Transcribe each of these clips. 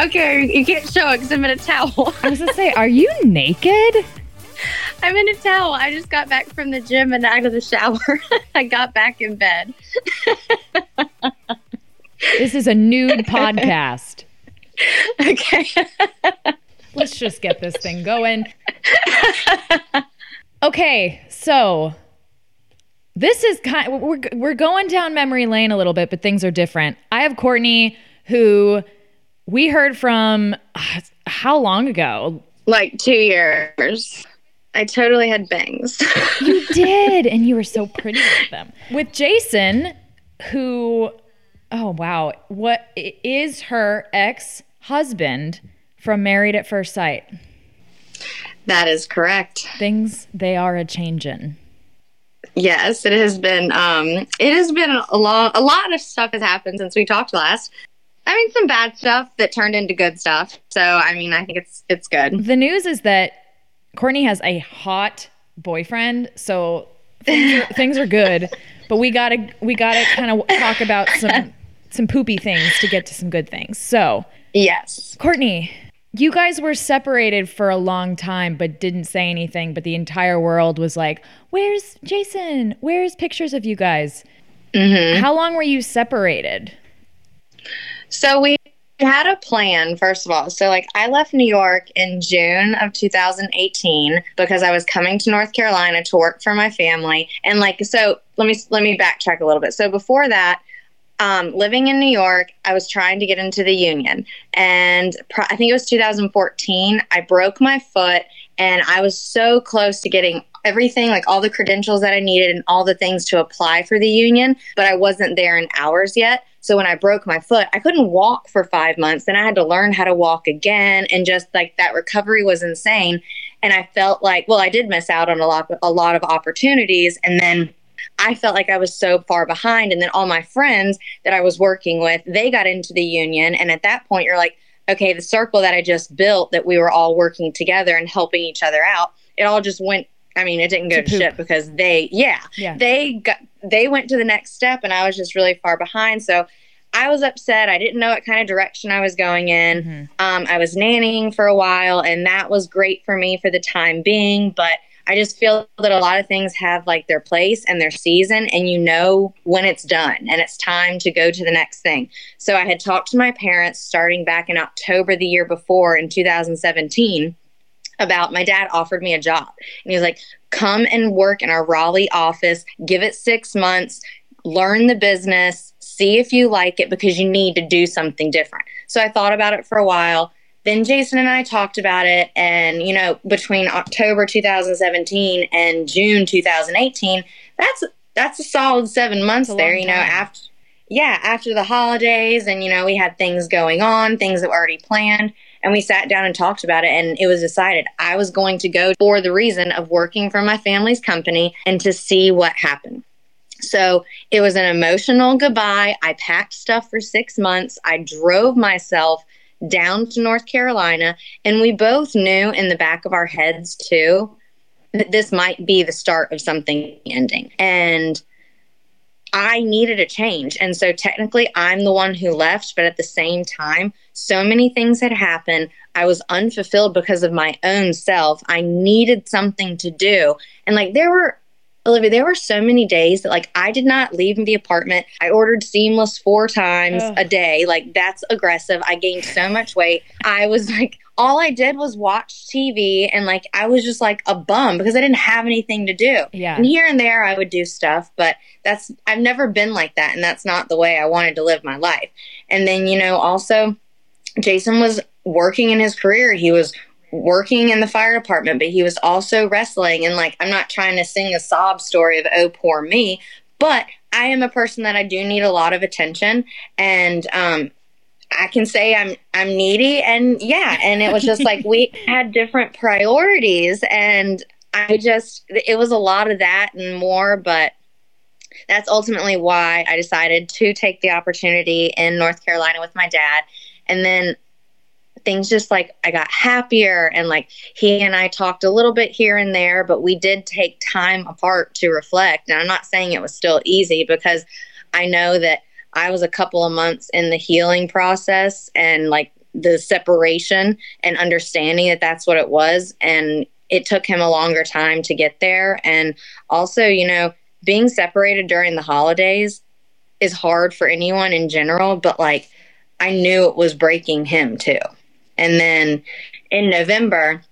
Okay, you can't show it because I'm in a towel. I was gonna say, are you naked? I'm in a towel. I just got back from the gym and out of the shower. I got back in bed. This is a nude podcast. Okay. Let's just get this thing going. Okay, so this is kind we're we're going down memory lane a little bit, but things are different. I have Courtney who we heard from uh, how long ago? like two years. I totally had bangs. You did, and you were so pretty with them. With Jason, who, oh wow, what is her ex husband from Married at First Sight? that is correct. Things they are a changin'. Yes, it has been. Um, it has been a long. A lot of stuff has happened since we talked last. I mean, some bad stuff that turned into good stuff. So, I mean, I think it's it's good. The news is that Courtney has a hot boyfriend, so things are, things are good. But we gotta we gotta kind of talk about some some poopy things to get to some good things. So Yes. Courtney, you guys were separated for a long time, but didn't say anything. But the entire world was like, "Where's Jason? Where's pictures of you guys?" Mm-hmm. How long were you separated? So we had a plan, first of all. So, like, I left New York in June of 2018 because I was coming to North Carolina to work for my family. And, like, so let me let me backtrack a little bit. So before that, um, living in New York, I was trying to get into the union, and I think it was 2014. I broke my foot, and I was so close to getting everything, like all the credentials that I needed and all the things to apply for the union, but I wasn't there in hours yet. So when I broke my foot, I couldn't walk for five months. Then I had to learn how to walk again, and just like that recovery was insane. And I felt like, well, I did miss out on a lot, a lot of opportunities, and then. I felt like I was so far behind. And then all my friends that I was working with, they got into the union. And at that point, you're like, okay, the circle that I just built, that we were all working together and helping each other out, it all just went. I mean, it didn't go To to, shit because they, yeah, Yeah. they got, they went to the next step, and I was just really far behind. So I was upset. I didn't know what kind of direction I was going in. Mm-hmm. Um, I was nannying for a while, and that was great for me for the time being. But I just feel that a lot of things have like their place and their season, and you know when it's done and it's time to go to the next thing. So I had talked to my parents starting back in October the year before in 2017 about my dad offered me a job, and he was like, "Come and work in our Raleigh office. Give it six months." learn the business, see if you like it because you need to do something different. So I thought about it for a while. Then Jason and I talked about it, and you know, between October 2017 and June 2018, that's that's a solid seven months there. You know, time. after yeah, after the holidays, and you know, we had things going on, things that were already planned, and we sat down and talked about it, and it was decided I was going to go for the reason of working for my family's company and to see what happened. So it was an emotional goodbye. I packed stuff for six months. I drove myself down to North Carolina, and we both knew in the back of our heads, too, that this might be the start of something ending. And I needed a change. And so technically, I'm the one who left, but at the same time, so many things had happened. I was unfulfilled because of my own self. I needed something to do. And like, there were Olivia, there were so many days that like I did not leave the apartment. I ordered seamless four times Ugh. a day. Like that's aggressive. I gained so much weight. I was like all I did was watch TV and like I was just like a bum because I didn't have anything to do. Yeah. And here and there I would do stuff, but that's I've never been like that and that's not the way I wanted to live my life. And then, you know, also Jason was working in his career. He was working in the fire department, but he was also wrestling. And like, I'm not trying to sing a sob story of, oh, poor me, but I am a person that I do need a lot of attention. And, um, I can say I'm I'm needy and yeah, and it was just like we had different priorities and I just it was a lot of that and more, but that's ultimately why I decided to take the opportunity in North Carolina with my dad. And then things just like I got happier and like he and I talked a little bit here and there, but we did take time apart to reflect. And I'm not saying it was still easy because I know that I was a couple of months in the healing process and like the separation and understanding that that's what it was. And it took him a longer time to get there. And also, you know, being separated during the holidays is hard for anyone in general, but like I knew it was breaking him too. And then in November,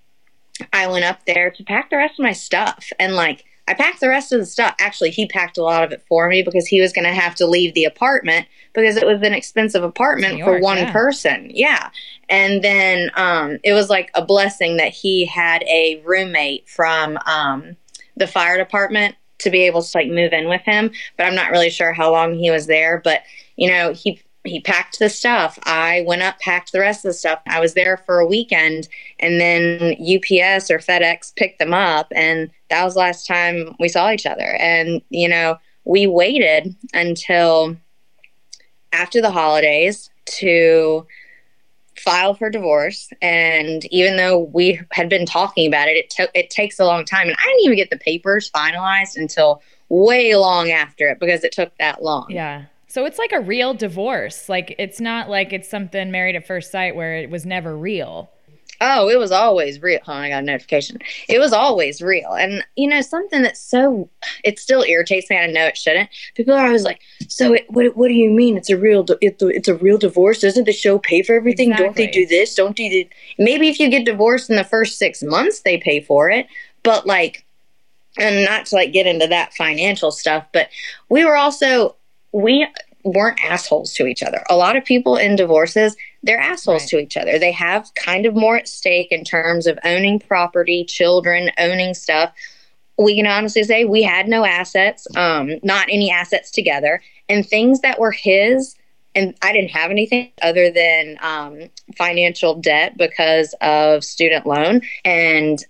I went up there to pack the rest of my stuff. And like, I packed the rest of the stuff. Actually, he packed a lot of it for me because he was going to have to leave the apartment because it was an expensive apartment York, for one yeah. person. Yeah. And then um, it was like a blessing that he had a roommate from um, the fire department to be able to like move in with him. But I'm not really sure how long he was there. But, you know, he he packed the stuff. I went up, packed the rest of the stuff. I was there for a weekend, and then UPS or FedEx picked them up, and that was last time we saw each other. And you know, we waited until after the holidays to file for divorce. And even though we had been talking about it, it took it takes a long time, and I didn't even get the papers finalized until way long after it because it took that long. Yeah. So it's like a real divorce. Like it's not like it's something married at first sight where it was never real. Oh, it was always real. Oh, I got a notification. It was always real. And, you know, something that's so, it still irritates me. I know it shouldn't. People are always like, so it, what, what do you mean? It's a real, it's a, it's a real divorce. Doesn't the show pay for everything? Exactly. Don't they do this? Don't do the, maybe if you get divorced in the first six months, they pay for it. But like, and not to like get into that financial stuff, but we were also, we weren't assholes to each other. A lot of people in divorces, they're assholes right. to each other. They have kind of more at stake in terms of owning property, children, owning stuff. We can honestly say we had no assets, um, not any assets together, and things that were his. And I didn't have anything other than um, financial debt because of student loan. And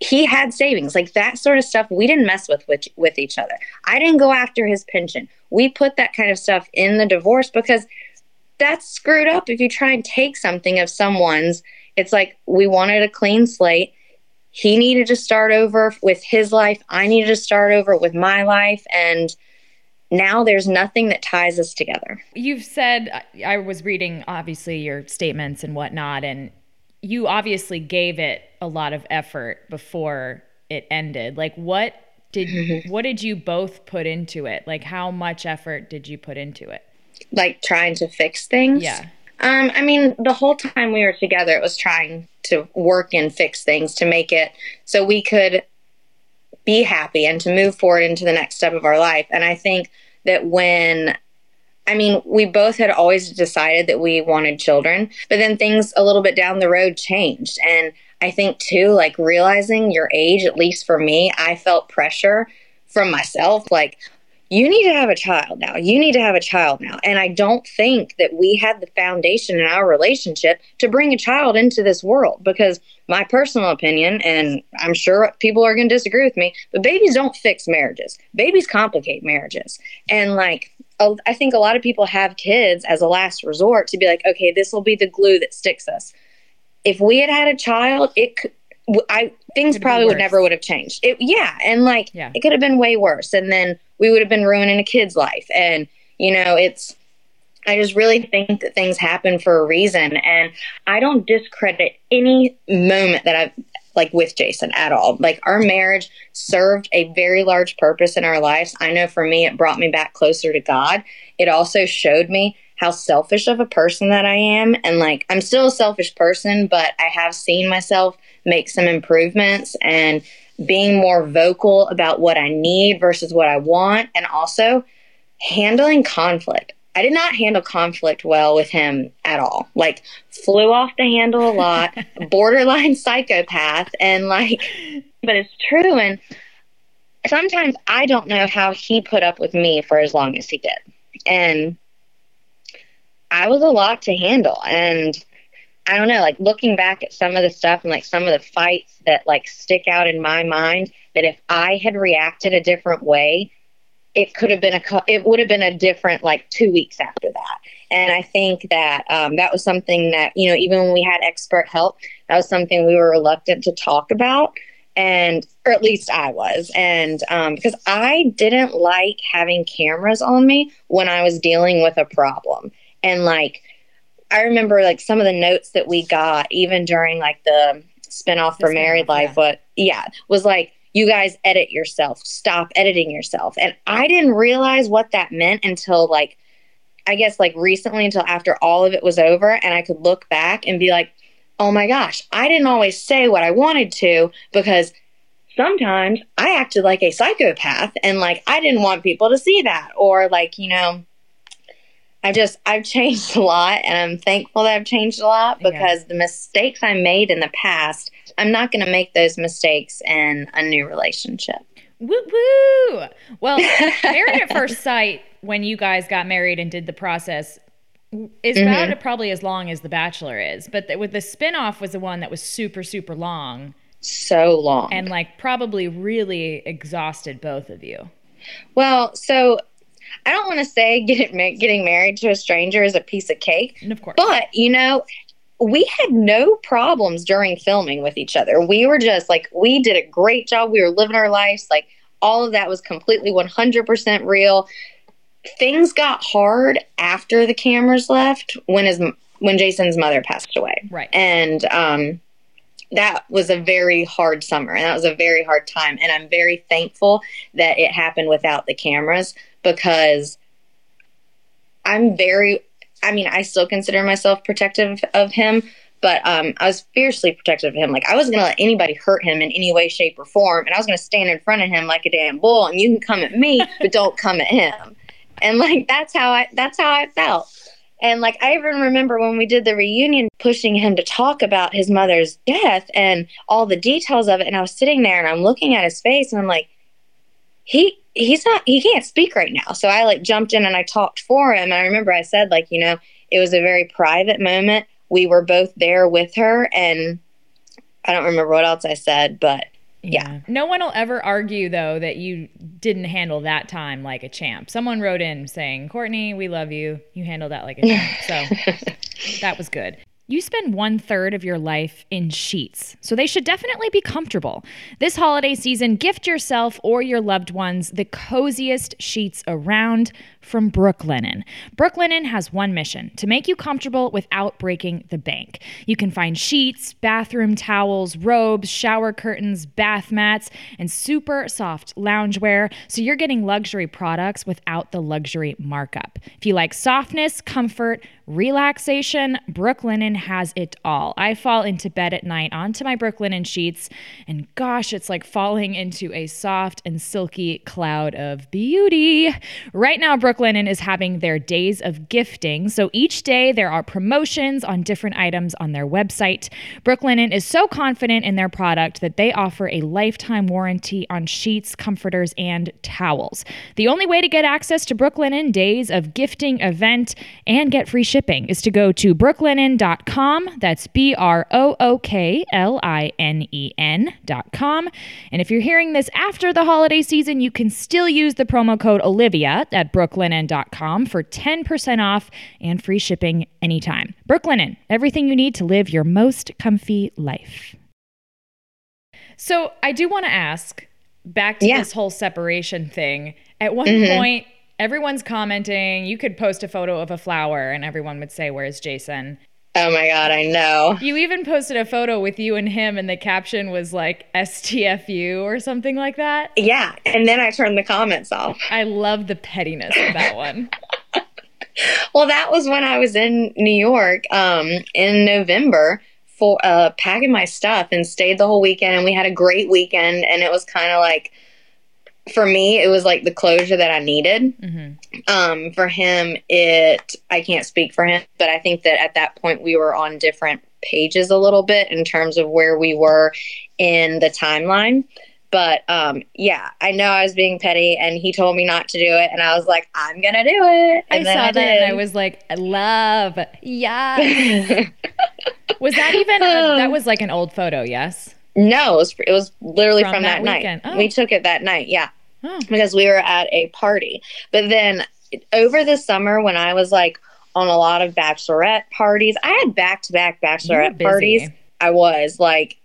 he had savings like that sort of stuff we didn't mess with, with with each other i didn't go after his pension we put that kind of stuff in the divorce because that's screwed up if you try and take something of someone's it's like we wanted a clean slate he needed to start over with his life i needed to start over with my life and now there's nothing that ties us together. You've said, I was reading obviously your statements and whatnot, and you obviously gave it a lot of effort before it ended. Like what did what did you both put into it? Like how much effort did you put into it? Like trying to fix things? Yeah. Um, I mean, the whole time we were together, it was trying to work and fix things to make it so we could be happy and to move forward into the next step of our life. And I think that when I mean, we both had always decided that we wanted children, but then things a little bit down the road changed. And I think, too, like realizing your age, at least for me, I felt pressure from myself like, you need to have a child now. You need to have a child now. And I don't think that we had the foundation in our relationship to bring a child into this world because my personal opinion, and I'm sure people are going to disagree with me, but babies don't fix marriages. Babies complicate marriages. And like, I think a lot of people have kids as a last resort to be like, okay, this will be the glue that sticks us. If we had had a child, it could, I things probably would never would have changed. It, yeah, and like yeah. it could have been way worse, and then we would have been ruining a kid's life. And you know, it's I just really think that things happen for a reason, and I don't discredit any moment that I've like with Jason at all. Like our marriage served a very large purpose in our lives. I know for me, it brought me back closer to God. It also showed me how selfish of a person that I am. And like, I'm still a selfish person, but I have seen myself make some improvements and being more vocal about what I need versus what I want. And also handling conflict. I did not handle conflict well with him at all. Like, flew off the handle a lot, borderline psychopath, and like, but it's true. And sometimes I don't know how he put up with me for as long as he did. And I was a lot to handle. And I don't know, like looking back at some of the stuff and like some of the fights that like stick out in my mind, that if I had reacted a different way, it could have been a it would have been a different like two weeks after that. And i think that um, that was something that you know even when we had expert help that was something we were reluctant to talk about. And or at least i was. And um, because i didn't like having cameras on me when i was dealing with a problem and like i remember like some of the notes that we got even during like the spinoff the for spin-off, married life yeah. what yeah was like you guys edit yourself, stop editing yourself. And I didn't realize what that meant until like, I guess like recently, until after all of it was over, and I could look back and be like, oh my gosh, I didn't always say what I wanted to because sometimes I acted like a psychopath and like I didn't want people to see that. Or like, you know, I just, I've changed a lot and I'm thankful that I've changed a lot because yeah. the mistakes I made in the past I'm not going to make those mistakes in a new relationship. Woo woo! Well, Married at First Sight, when you guys got married and did the process, is mm-hmm. about probably as long as The Bachelor is. But the, with the spinoff was the one that was super, super long. So long. And like probably really exhausted both of you. Well, so I don't want to say get it, getting married to a stranger is a piece of cake. Of course. But, you know, we had no problems during filming with each other. We were just like, we did a great job. We were living our lives. Like, all of that was completely 100% real. Things got hard after the cameras left when his when Jason's mother passed away. Right. And um that was a very hard summer and that was a very hard time and I'm very thankful that it happened without the cameras because I'm very I mean, I still consider myself protective of him, but um, I was fiercely protective of him. Like I wasn't gonna let anybody hurt him in any way, shape, or form, and I was gonna stand in front of him like a damn bull. And you can come at me, but don't come at him. And like that's how I that's how I felt. And like I even remember when we did the reunion, pushing him to talk about his mother's death and all the details of it. And I was sitting there and I'm looking at his face and I'm like, he he's not he can't speak right now so i like jumped in and i talked for him and i remember i said like you know it was a very private moment we were both there with her and i don't remember what else i said but yeah. yeah. No one will ever argue though that you didn't handle that time like a champ. Someone wrote in saying, "Courtney, we love you. You handled that like a champ." So that was good. You spend one third of your life in sheets, so they should definitely be comfortable. This holiday season, gift yourself or your loved ones the coziest sheets around from Brooklinen. Brooklinen has one mission to make you comfortable without breaking the bank. You can find sheets, bathroom towels, robes, shower curtains, bath mats, and super soft loungewear, so you're getting luxury products without the luxury markup. If you like softness, comfort, relaxation, Brooklinen has it all. I fall into bed at night onto my Brooklinen sheets, and gosh, it's like falling into a soft and silky cloud of beauty. Right now, Brooklinen is having their days of gifting. So each day there are promotions on different items on their website. Brooklinen is so confident in their product that they offer a lifetime warranty on sheets, comforters, and towels. The only way to get access to Brooklinen days of gifting event and get free shipping is to go to brooklinen.com. That's B R O O K L I N E N.com. And if you're hearing this after the holiday season, you can still use the promo code Olivia at Brooklinen brooklinen.com for 10% off and free shipping anytime. Brooklinen, everything you need to live your most comfy life. So, I do want to ask back to yeah. this whole separation thing. At one mm-hmm. point, everyone's commenting. You could post a photo of a flower and everyone would say, Where's Jason? Oh my God, I know. You even posted a photo with you and him, and the caption was like STFU or something like that. Yeah. And then I turned the comments off. I love the pettiness of that one. well, that was when I was in New York um, in November for uh, packing my stuff and stayed the whole weekend. And we had a great weekend. And it was kind of like, for me, it was like the closure that I needed. Mm-hmm. Um, for him, it I can't speak for him, but I think that at that point we were on different pages a little bit in terms of where we were in the timeline. But um, yeah, I know I was being petty, and he told me not to do it, and I was like, I'm gonna do it. I And then saw I that and I was like, I love, yeah. was that even? A, that was like an old photo, yes. No, it was, it was literally From from, that that, night. Oh. We took it that night, yeah, Oh. because we were at a party. But then over the summer, when I was like on a lot of bachelorette parties, I had back to back bachelorette parties. I was like,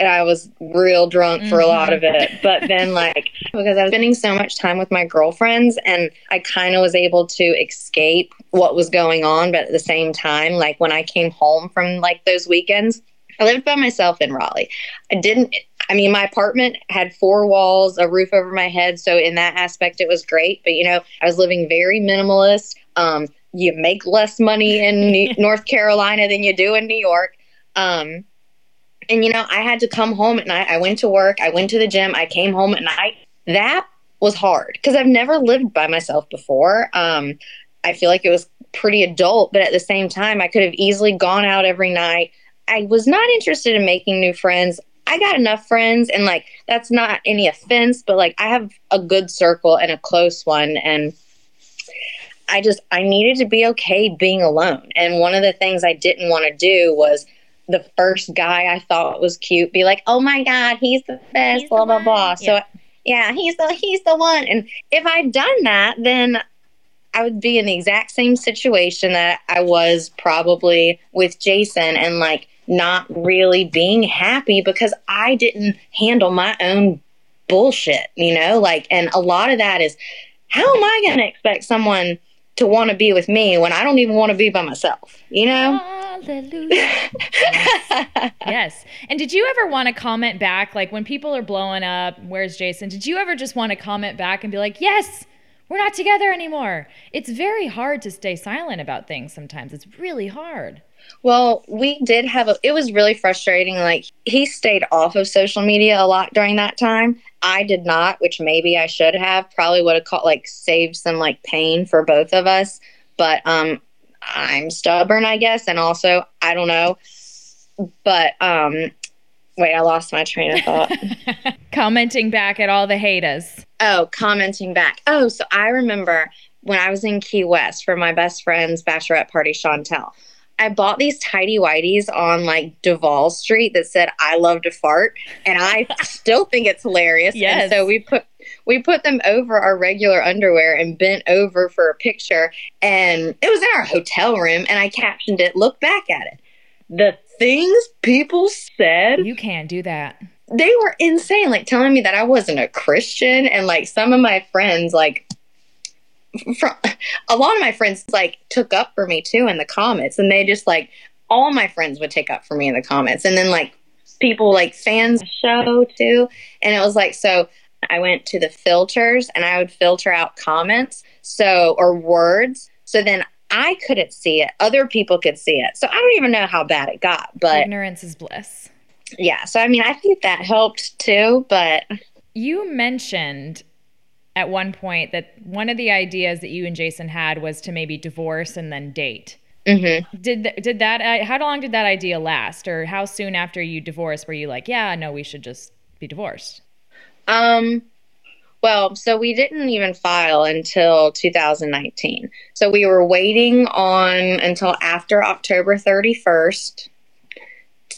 and I was real drunk for a lot of it. But then, like, because I was spending so much time with my girlfriends, and I kind of was able to escape what was going on. But at the same time, like when I came home from like those weekends, I lived by myself in Raleigh. I didn't. I mean, my apartment had four walls, a roof over my head, so in that aspect, it was great. But you know, I was living very minimalist. Um, you make less money in New- North Carolina than you do in New York. Um, and you know, I had to come home at night. I went to work. I went to the gym. I came home at night. That was hard because I've never lived by myself before. Um, I feel like it was pretty adult, but at the same time, I could have easily gone out every night. I was not interested in making new friends. I got enough friends, and like that's not any offense, but like I have a good circle and a close one, and I just I needed to be okay being alone. And one of the things I didn't want to do was the first guy I thought was cute be like, "Oh my god, he's the best," blah blah blah. So yeah, he's the he's the one. And if I'd done that, then I would be in the exact same situation that I was probably with Jason and like not really being happy because I didn't handle my own bullshit, you know? Like and a lot of that is how am I going to expect someone to want to be with me when I don't even want to be by myself, you know? Hallelujah. yes. And did you ever want to comment back, like when people are blowing up, where's Jason? Did you ever just want to comment back and be like, yes, we're not together anymore? It's very hard to stay silent about things sometimes. It's really hard. Well, we did have a, it was really frustrating. Like, he stayed off of social media a lot during that time. I did not, which maybe I should have. Probably would have caught, like, saved some, like, pain for both of us. But, um, I'm stubborn, I guess. And also, I don't know. But, um, wait, I lost my train of thought. Commenting back at all the haters. Oh, commenting back. Oh, so I remember when I was in Key West for my best friend's bachelorette party, Chantel. I bought these tidy whities on like Duval Street that said "I love to fart," and I still think it's hilarious. Yes. And so we put we put them over our regular underwear and bent over for a picture, and it was in our hotel room. And I captioned it. Look back at it. The things people said You can't do that. they were insane like telling me that i wasn't a christian and like some of my friends like from a lot of my friends like took up for me too in the comments. And they just like all my friends would take up for me in the comments. And then like people like fans show too. And it was like so i went to the filters and i would filter out comments so or words. So then i couldn't see it. Other people could see it. So i don't even know how bad it got but Ignorance is bliss. yeah. So i mean i think that helped too but You mentioned at one point that one of the ideas that you and Jason had was to maybe divorce and then date. mm-hmm. Did th- did that? Uh, how long did that idea last, or how soon after you divorced were you like, yeah, no, we should just be divorced? um well so we didn't even file until 2019 so we were waiting on until after october 31st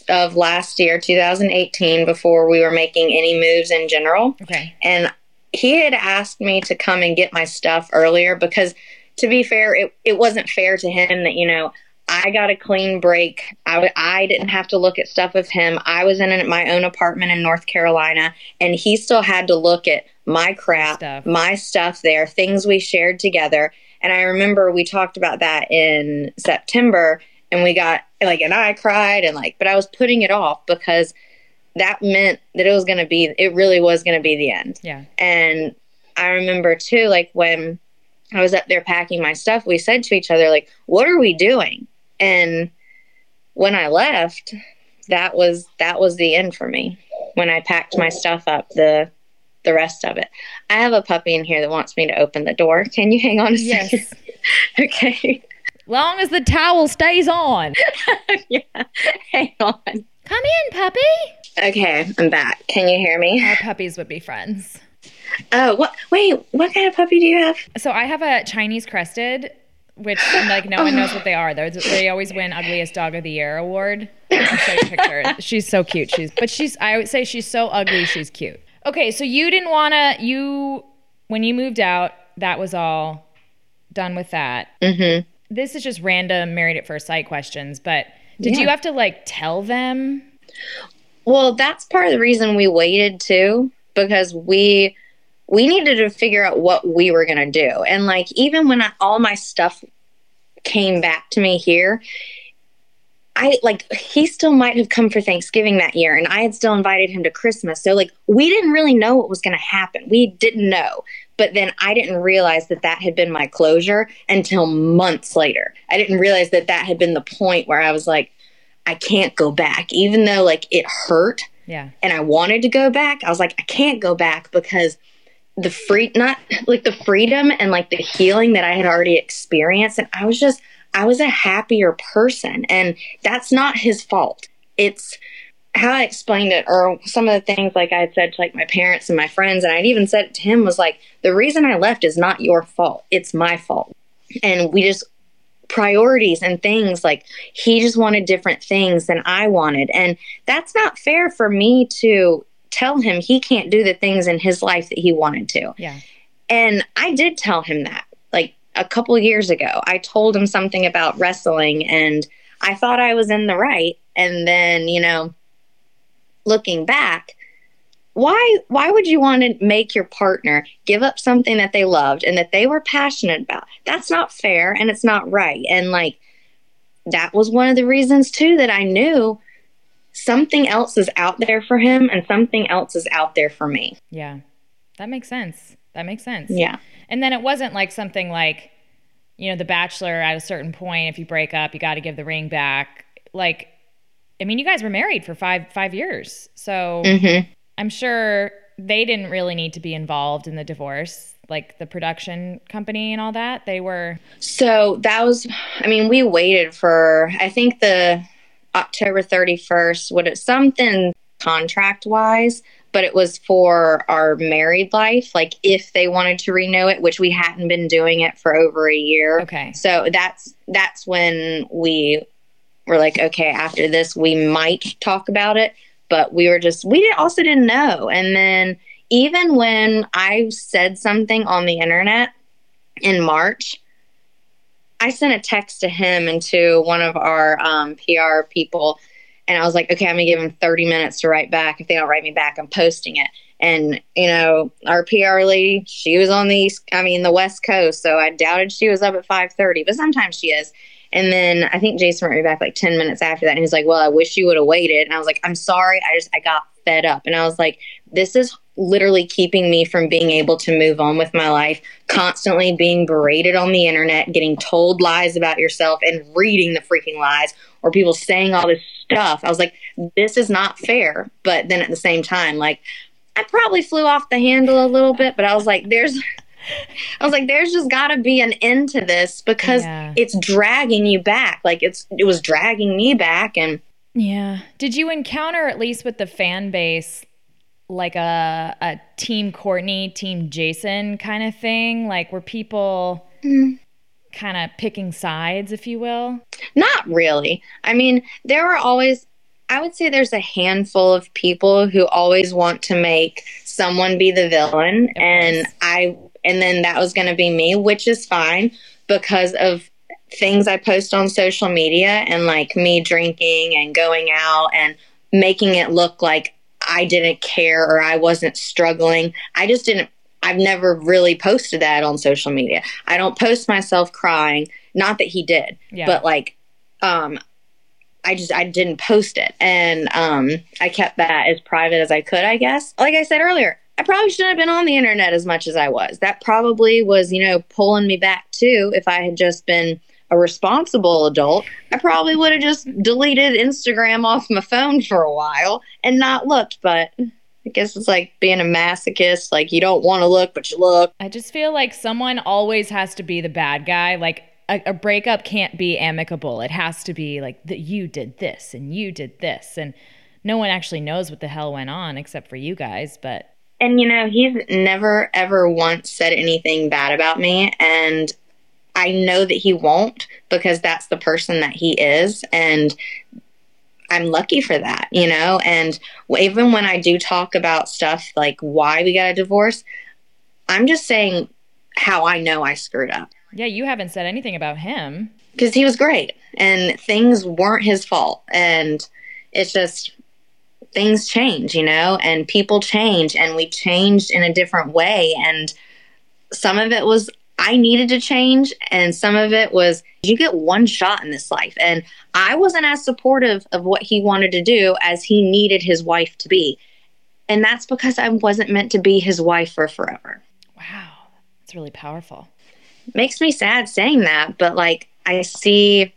of last year 2018 before we were making any moves in general Okay. and he had asked me to come and get my stuff earlier because to be fair it, it wasn't fair to him that you know i got a clean break. I, I didn't have to look at stuff with him. I was in my own apartment in north carolina and he still had to look at my crap Stuff. my stuff there things we shared together. And i remember we talked about that in september and we got like and i cried and like but i was putting it off because that meant that it was going to be it really was going to be the end Yeah. and I remember too, like when I was up there packing my stuff, we said to each other, like, what are we doing? And when I left, that was that was the end for me. When I packed my stuff up, the the rest of it. I have a puppy in here that wants me to open the door. Can you hang on a Yes. second? okay. Long as the towel stays on. yeah. Hang on. Come in, puppy. Okay, I'm back. Can you hear me? Our puppies would be friends. Oh, what? Wait, what kind of puppy do you have? So I have a Chinese crested, which like no one knows what they are. They're, they always win ugliest dog of the year award. I'll show you a picture. She's so cute. She's but she's I would say she's so ugly. She's cute. Okay, so you didn't want to you when you moved out. That was all done with that. Mm-hmm. This is just random married at first sight questions, but did you have to like tell them? Well, that's part of the reason we waited too, because we we needed to figure out what we were gonna do. And like even when I, all my stuff came back to me here, I like he still might have come for Thanksgiving that year, and I had still invited him to Christmas. So like we didn't really know what was gonna happen. We didn't know. But then I didn't realize that that had been my closure until months later. I didn't realize that that had been the point where I was like, I can't go back, even though like it hurt Yeah. and I wanted to go back. I was like, I can't go back because the free, not like the freedom and like the healing that I had already experienced. And I was just, I was a happier person. And that's not his fault. It's how I explained it, or some of the things like I had said to like my parents and my friends, and I'd even said it to him was like, the reason I left is not your fault. It's my fault. And we just, priorities and things like he just wanted different things than I wanted. And that's not fair for me to tell him he can't do the things in his life that he wanted to. Yeah. And I did tell him that like a couple years ago. I told him something about wrestling and I thought I was in the right. And then, you know, looking back, why why would you want to make your partner give up something that they loved and that they were passionate about? That's not fair and it's not right. And like that was one of the reasons too that I knew something else is out there for him and something else is out there for me. Yeah. That makes sense. That makes sense. Yeah. And then it wasn't like something like, you know, The Bachelor at a certain point, if you break up, you got to give the ring back. Like, I mean, you guys were married for five five years, so Mhm. I'm sure they didn't really need to be involved in the divorce, like the production company and all that. They were. So that was, I mean, we waited for, I think the October 31st, what it something contract wise, but it was for our married life, like if they wanted to renew it, which we hadn't been doing it for over a year. Okay. So that's, that's when we were like, okay, after this, we might talk about it. But we were just, we also didn't know. And then even when I said something on the internet in March, I sent a text to him and to one of our um, PR people, and I was like, okay, I'm gonna give him 30 minutes to write back. If they don't write me back, I'm posting it. And you know, our PR lady, she was on the east, I mean, the West Coast, so I doubted she was up at 5:30, but sometimes she is. And then I think Jason wrote me back like 10 minutes after that, and he was like, "Well, I wish you would have waited." And I was like, "I'm sorry, I just I got fed up." And I was like, "This is literally keeping me from being able to move on with my life, constantly being berated on the internet, getting told lies about yourself and reading the freaking lies or people saying all this stuff. I was like, this is not fair. But then at the same time, like, I probably flew off the handle a little bit, but I was like, there's. I was like, there's just got to be an end to this because Yeah. it's dragging you back. Like it's it was dragging me back, and Yeah. Did you encounter at least with the fan base like a a team Courtney, team Jason kind of thing? Like were people mm-hmm. kind of picking sides, if you will? Not really. I mean, there were always, I would say there's a handful of people who always want to make someone be the villain. And I, and then that was going to be me, which is fine because of things I post on social media and like me drinking and going out and making it look like I didn't care or I wasn't struggling. I just didn't I've never really posted that on social media. I don't post myself crying. Not that he did, Yeah. but like, um, I just I didn't post it, and um, I kept that as private as I could. I guess, like I said earlier, I probably shouldn't have been on the internet as much as I was. That probably was, you know, pulling me back too. If I had just been a responsible adult, I probably would have just deleted Instagram off my phone for a while and not looked. But I guess it's like being a masochist. Like you don't want to look, but you look. I just feel like someone always has to be the bad guy. Like a, a breakup can't be amicable. It has to be like that you did this and you did this and no one actually knows what the hell went on except for you guys, but And you know, he's never ever once said anything bad about me and I know that he won't because that's the person that he is and I'm lucky for that, you know? And even when I do talk about stuff like why we got a divorce, I'm just saying how I know I screwed up yeah, you haven't said anything about him. because he was great and things weren't his fault and it's just things change you know and people change and we changed in a different way and some of it was i needed to change and some of it was you get one shot in this life and i wasn't as supportive of what he wanted to do as he needed his wife to be and that's because i wasn't meant to be his wife for forever Wow. It's really powerful. makes me sad saying that, but like I see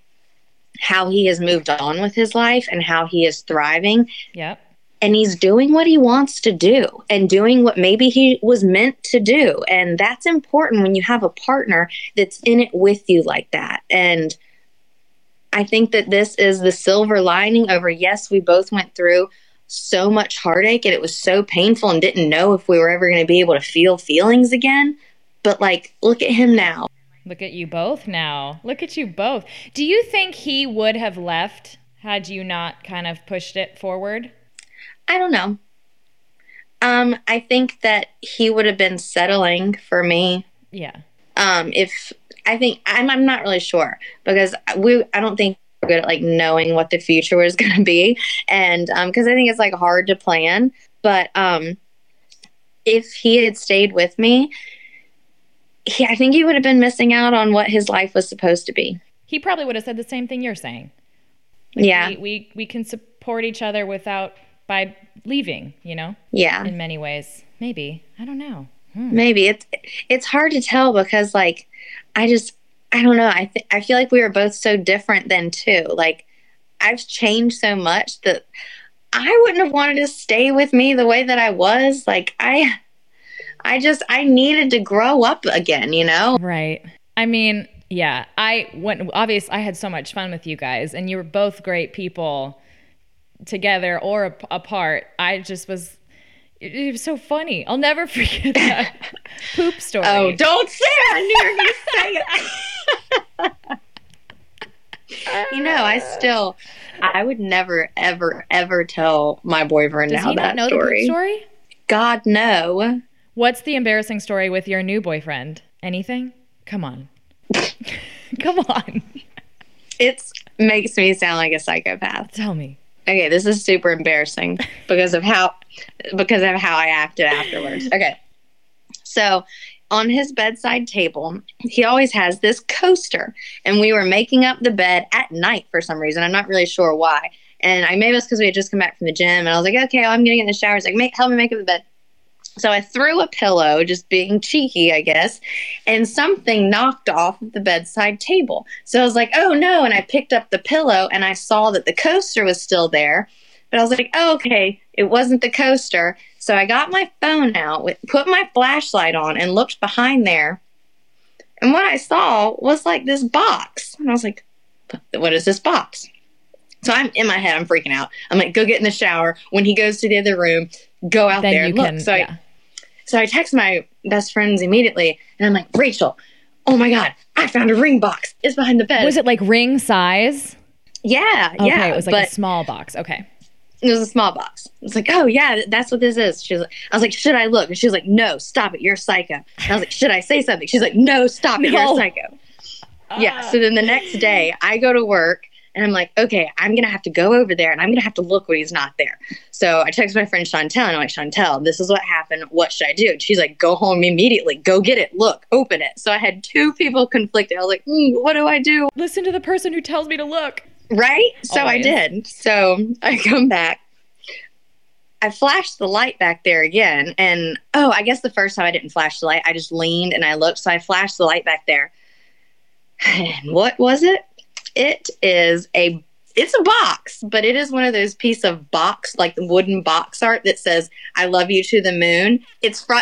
how he has moved on with his life and how he is thriving Yep. And he's doing what he wants to do and doing what maybe he was meant to do. And that's important when you have a partner that's in it with you like that. And I think that this is the silver lining over yes, we both went through so much heartache and it was so painful and didn't know if we were ever going to be able to feel feelings again. But like, look at him now. Look at you both now. Look at you both. Do you think he would have left had you not kind of pushed it forward? I don't know. Um, I think that he would have been settling for me. Yeah. Um, if I think I'm, I'm not really sure because we, I don't think we're good at like knowing what the future is going to be, and um, because I think it's like hard to plan. But um, if he had stayed with me, he, I think he would have been missing out on what his life was supposed to be. He probably would have said the same thing you're saying. Yeah, We, we we can support each other without by leaving, you know? yeah. In many ways. Maybe. I don't know. Hmm. maybe it's it's hard to tell because like i just i don't know i th- i feel like we were both so different then too like i've changed so much that i wouldn't have wanted to stay with me the way that i was like i i just i needed to grow up again you know Right. I mean, yeah, I went obvious I had so much fun with you guys and you were both great people together or ap- apart. I just was it, was so funny. I'll never forget that poop story. oh don't say it i knew you were gonna say it you know i still i would never ever ever tell my boyfriend Does now he that know story. the poop story? god no What's the embarrassing story with your new boyfriend? Anything? Come on. Come on. It makes me sound like a psychopath. Tell me. Okay, this is super embarrassing because of how because of how I acted afterwards. Okay. So, on his bedside table, he always has this coaster, and we were making up the bed at night for some reason. I'm not really sure why. And I maybe it's because we had just come back from the gym, and I was like, okay, well, I'm gonna get in the shower. He's like, help me make up the bed. So I threw a pillow, just being cheeky, I guess, and something knocked off the bedside table. So I was like, oh no. And I picked up the pillow and I saw that the coaster was still there. But I was like, oh, okay, it wasn't the coaster. So I got my phone out, put my flashlight on, and looked behind there. And what I saw was like this box. And I was like, what is this box? So I'm in my head, I'm freaking out. I'm like, go get in the shower. When he goes to the other room, go out Then there and look. can so I, yeah. So I text my best friends immediately, and I'm like, Rachel, oh my god, I found a ring box. It's behind the bed. Was it like ring size? Yeah, Okay, yeah. it was like a small box. Okay. it was a small box. It's like, oh yeah, that's what this is. She was like, I was like, should I look? And she was like, no, stop it, you're psycho. And I was like, should I say something? She's like, no, stop it, you're No. a psycho. yeah. So then the next day, I go to work. And I'm like, okay, I'm gonna have to go over there and I'm gonna have to look when he's not there. So I text my friend Chantel and I'm like, Chantel, this is what happened. What should I do? And she's like, go home immediately. Go get it. Look, open it. So I had two people conflicted. I was like, mm, what do I do? Listen to the person who tells me to look. Right? So Always. I did. So I come back. I flashed the light back there again. And oh, I guess the first time I didn't flash the light, I just leaned and I looked. So I flashed the light back there. And what was it? It is a it's a box, but it is one of those piece of box, like the wooden box art that says "I love you to the moon." It's from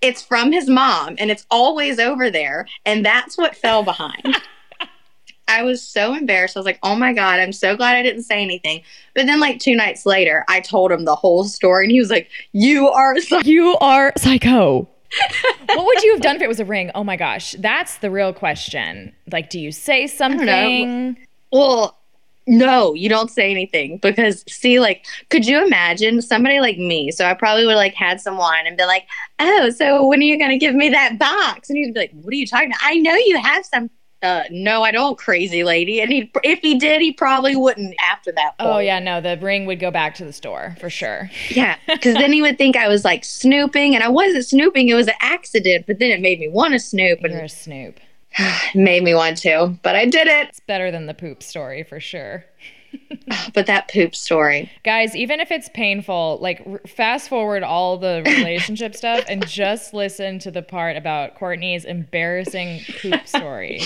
it's from his mom, and it's always over there, and that's what fell behind. I was so embarrassed. I was like, oh my God, I'm so glad I didn't say anything. But then, like, two nights later, I told him the whole story, and he was like, You are. You are psycho. What would you have done if it was a ring? Oh my gosh, that's the real question. Like, do you say something? Well, no, you don't say anything because see, like, could you imagine somebody like me? So I probably would like had some wine and be like, "Oh, so when are you gonna give me that box?" And you'd be like, "What are you talking about? I know you have some." Uh, no, I don't, crazy lady. And he, if he did, he probably wouldn't after that. Point. Oh yeah, no, the ring would go back to the store for sure. Yeah, because then he would think I was like snooping, and I wasn't snooping. It was an accident. But then it made me want to snoop, and You're a snoop. made me want to. But I did it. It's better than the poop story for sure. But that poop story. Guys, even if it's painful, like r- fast forward all the relationship stuff and just listen to the part about Courtney's embarrassing poop story.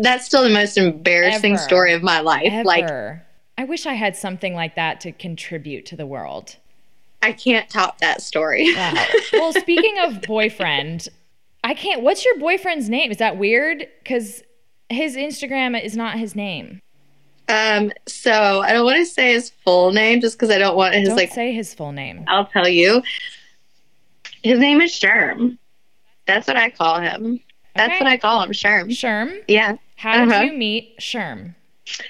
That's still the most embarrassing Ever. story of my life. Like I wish I had something like that to contribute to the world. I can't top that story. Wow. well, speaking of boyfriend, I can't. What's your boyfriend's name? Is that weird? Because his Instagram is not his name. Um, so I don't want to say his full name just because I don't want his Don't like. say his full name. I'll tell you. His name is Sherm. That's what I call him. That's Okay. what I call him, Sherm. Sherm. Yeah. How did Uh-huh. you meet Sherm?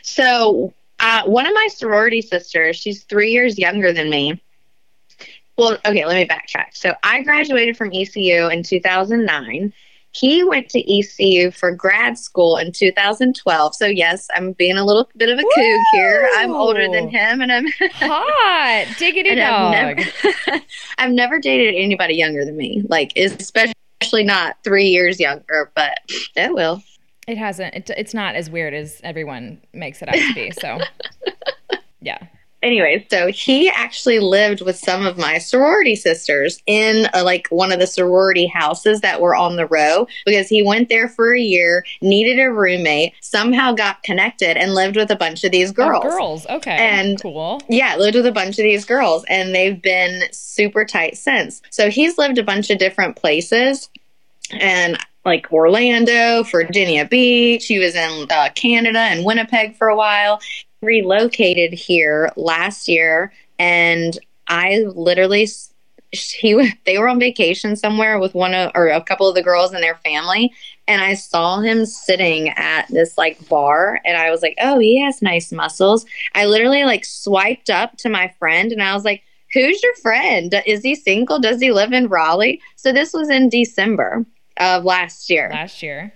So uh, one of my sorority sisters, she's three years younger than me. Well, okay, let me backtrack. So I graduated from ECU in 2009. He went to ECU for grad school in 2012. So yes, I'm being a little bit of a kook here. I'm older than him, and I'm Hot diggity dog. I've never, I've never dated anybody younger than me. Like especially not three years younger. But oh it will. It hasn't. It, it's not as weird as everyone makes it out to be. So, yeah. Anyway, so he actually lived with some of my sorority sisters in uh like one of the sorority houses that were on the row because he went there for a year, needed a roommate, somehow got connected, and lived with a bunch of these Oh, girls. girls. Okay. And- cool. Yeah, lived with a bunch of these girls, and they've been super tight since. So he's lived a bunch of different places, and like Orlando, Virginia Beach. He was in uh, Canada and Winnipeg for a while. Relocated here last year, and I literally he they were on vacation somewhere with one of or a couple of the girls and their family and I saw him sitting at this like bar and I was like, "Oh, he has nice muscles." I literally like swiped up to my friend and I was like, "Who's your friend? Is he single? Does he live in Raleigh?" So this was in December of last year. Last year.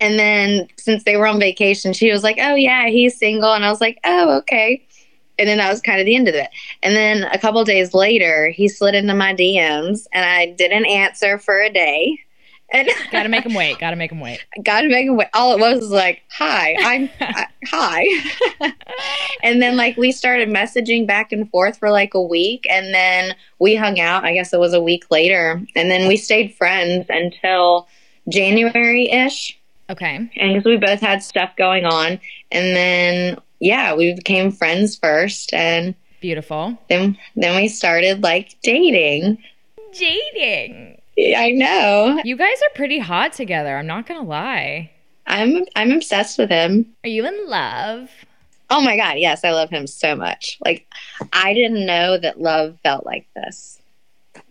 And then since they were on vacation, she was like, "Oh yeah, he's single." And I was like, "Oh, okay." And then that was kind of the end of it. And then a couple days later, he slid into my DMs and I didn't answer for a day. And Got to make him wait. Got to make him wait. Gotta make him wait. All it was was like, "Hi, I'm I, hi," and then like we started messaging back and forth for like a week, and then we hung out. I guess it was a week later, and then we stayed friends until January ish, Okay. and because we both had stuff going on, and then yeah, we became friends first, and Beautiful. then then we started like dating. Dating. I know. You guys are pretty hot together. I'm not going to lie. I'm I'm obsessed with him. Are you in love? Oh my god, yes, I love him so much. Like I didn't know that love felt like this.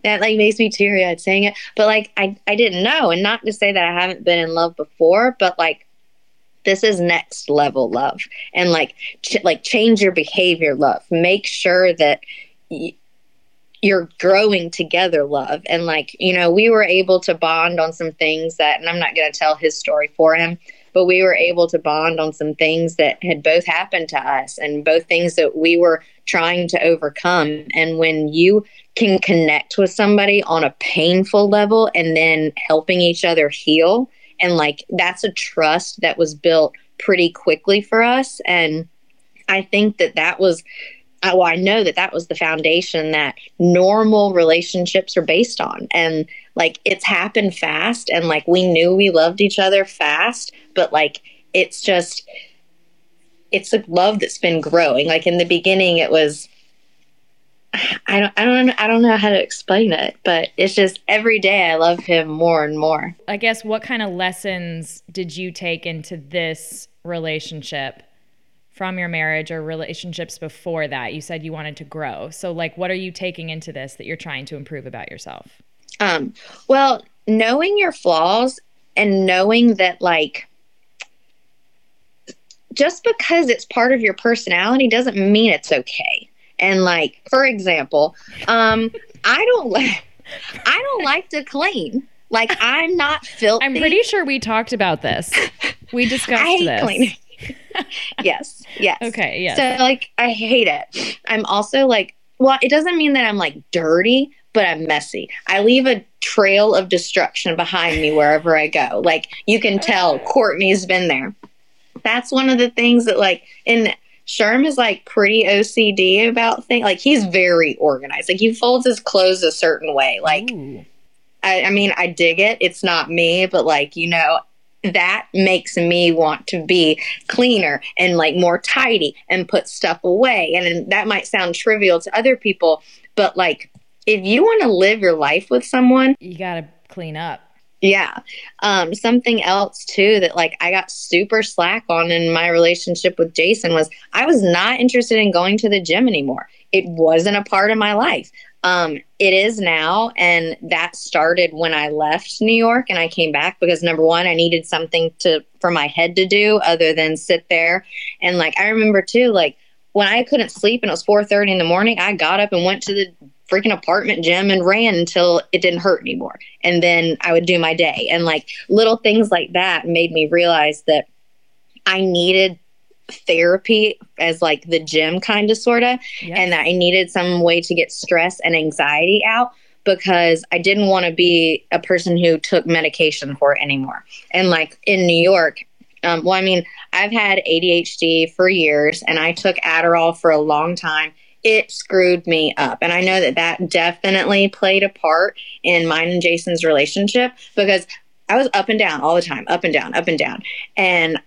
That like makes me teary eyed saying it. But like I I didn't know and not to say that I haven't been in love before, but like this is next level love and like ch- like change your behavior love. Make sure that y- you're growing together love and like you know we were able to bond on some things that and i'm not going to tell his story for him but we were able to bond on some things that had both happened to us and both things that we were trying to overcome and when you can connect with somebody on a painful level and then helping each other heal and like that's a trust that was built pretty quickly for us and i think that that was well, I know that that was the foundation that normal relationships are based on. And like it's happened fast, and like we knew we loved each other fast, but like it's just, it's a love that's been growing. Like in the beginning, it was, I don't I don't I don't know how to explain it, but it's just every day I love him more and more. I guess what kind of lessons did you take into this relationship from your marriage or relationships before that? You said you wanted to grow. So like what are you taking into this that you're trying to improve about yourself? Um well, knowing your flaws and knowing that like just because it's part of your personality doesn't mean it's okay. And like, for example, um, I don't like I don't like to clean. Like I'm not filthy. I'm pretty sure we talked about this. We discussed I hate this. cleaning. yes, yes. Okay, yes. So like I hate it. I'm also like well, it doesn't mean that I'm like dirty, but I'm messy. I leave a trail of destruction behind me wherever I go. Like you can tell Courtney's been there. That's one of the things that like and Sherm is like pretty OCD about things. Like he's very organized. Like he folds his clothes a certain way. Like I, I mean, I dig it. It's not me, but like, you know, that makes me want to be cleaner and like more tidy and put stuff away. And, and that might sound trivial to other people, but like, if you want to live your life with someone, You got to clean up. yeah. Um, something else too that like I got super slack on in my relationship with Jason was I was not interested in going to the gym anymore. It wasn't a part of my life. Um, it is now, and that started when I left New York and I came back because number one, I needed something to for my head to do other than sit there. And like I remember too, like when I couldn't sleep and it was four thirty in the morning, I got up and went to the freaking apartment gym and ran until it didn't hurt anymore. And then I would do my day. And like little things like that made me realize that I needed therapy as like the gym kind of sort of Yes. and that I needed some way to get stress and anxiety out because I didn't want to be a person who took medication for it anymore. And like in New York, um, well, I mean, I've had ADHD for years and I took Adderall for a long time. It screwed me up. And I know that that definitely played a part in mine and Jason's relationship because I was up and down all the time, up and down, up and down. And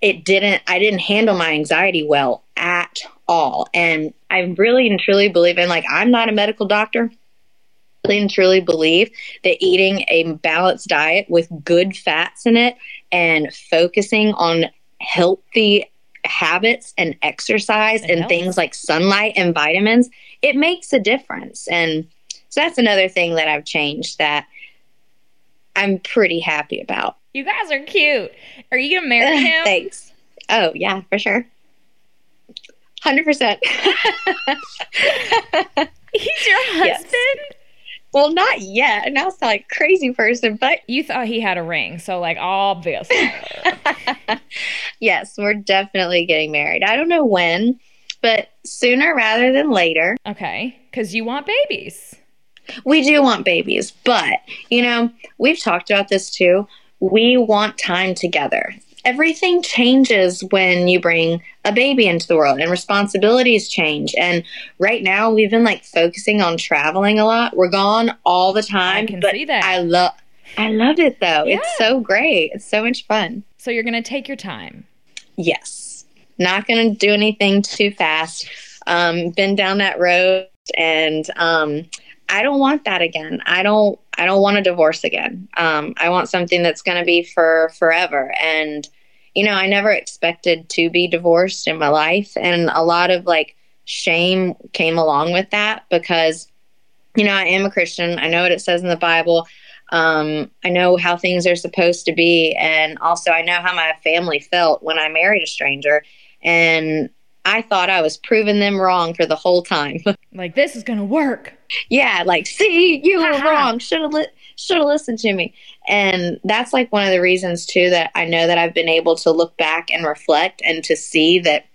it didn't, I didn't handle my anxiety well at all. And I really and truly believe in, like, I'm not a medical doctor. Really and truly believe that eating a balanced diet with good fats in it and focusing on healthy habits and exercise and things like sunlight and vitamins, it makes a difference. And so that's another thing that I've changed that I'm pretty happy about. You guys are cute. Are you gonna marry him? Thanks. Oh, yeah, for sure. 100%. He's your Yes. Well, not yet. Now I sound like crazy person, but You thought he had a ring, so like obviously. yes, we're definitely getting married. I don't know when, but sooner rather than later. okay, because you want babies. We do want babies, but you know, we've talked about this too. We want time together. Everything changes when you bring a baby into the world and responsibilities change. And right now we've been like focusing on traveling a lot. We're gone all the time. I can see that. I love I love it though. It's so great. It's so much fun. So you're gonna take your time. Yes. Not going to do anything too fast. Um, been down that road and um, I don't want that again. I don't I don't want a divorce again. Um, I want something that's going to be for forever and you know, I never expected to be divorced in my life and a lot of like shame came along with that because you know, I am a Christian. I know what it says in the Bible. Um, I know how things are supposed to be. And also, I know how my family felt when I married a stranger. And I thought I was proving them wrong for the whole time. Like this is gonna work. yeah, like, see, you were wrong. Should have li- should have listened to me. And that's like one of the reasons too that I know that I've been able to look back and reflect and to see that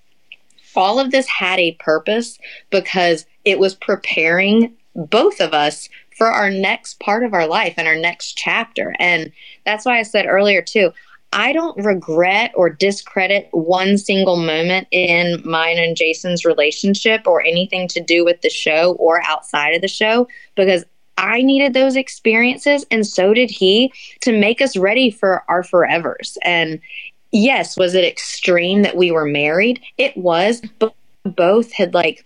all of this had a purpose because it was preparing both of us for our next part of our life and our next chapter. And that's why I said earlier too, I don't regret or discredit one single moment in mine and Jason's relationship or anything to do with the show or outside of the show because I needed those experiences and so did he to make us ready for our forevers. And yes, was it extreme that we were married? It was, but both had like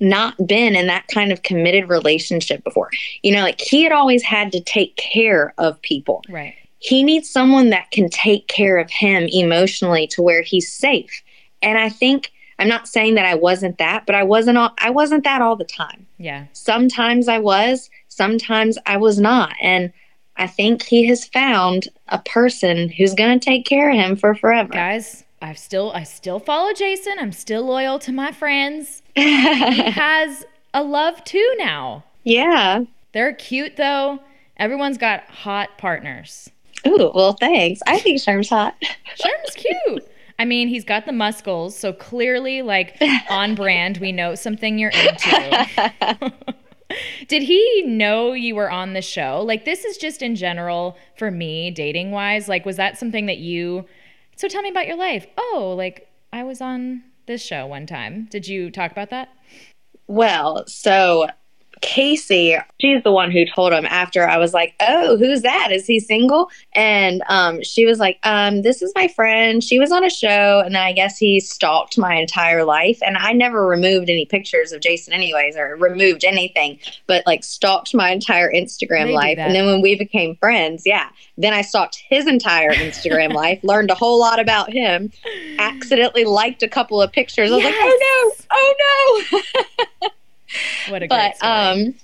not been in that kind of committed relationship before. You know, like he had always had to take care of people. Right. He needs someone that can take care of him emotionally to where he's safe. And I think I'm not saying that I wasn't that, but I wasn't all, I wasn't that all the time. Yeah. Sometimes I was, sometimes I was not. And I think he has found a person who's going to take care of him for forever. Guys, I still I still follow Jason. I'm still loyal to my friends. he has a love too now. Yeah. They're cute though. Everyone's got hot partners. Ooh, well, thanks. I think Sherm's hot. Sherm's cute. I mean, he's got the muscles, so clearly, like on brand, we know something you're into. Did he know you were on the show? Like, this is just in general for me, dating wise. Like, was that something that you? So tell me about your life. Oh, like I was on this show one time. Did you talk about that? Well, so Casey, she's the one who told him after I was like, Oh, who's that? Is he single? And um, she was like, um, This is my friend. She was on a show. And then I guess he stalked my entire life. And I never removed any pictures of Jason, anyways, or removed anything, but like stalked my entire Instagram They life. And then when we became friends, yeah, then I stalked his entire Instagram life, learned a whole lot about him, accidentally liked a couple of pictures. I was like, Oh no, oh no. What a great but um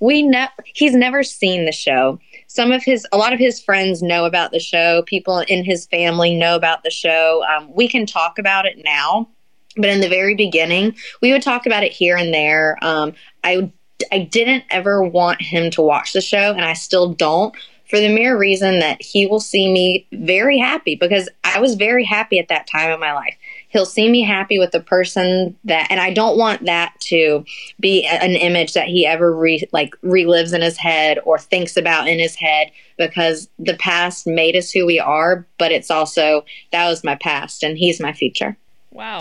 we know he's never seen the show. Some of his a lot of his friends know about the show. People in his family know about the show. Um, we can talk about it now but in the very beginning we would talk about it here and there. Um, i i didn't ever want him to watch the show and i still don't for the mere reason that he will see me very happy because i was very happy at that time in my life he'll see me happy with the person that and i don't want that to be an image that he ever re, like relives in his head or thinks about in his head because the past made us who we are but it's also that was my past and he's my future Wow.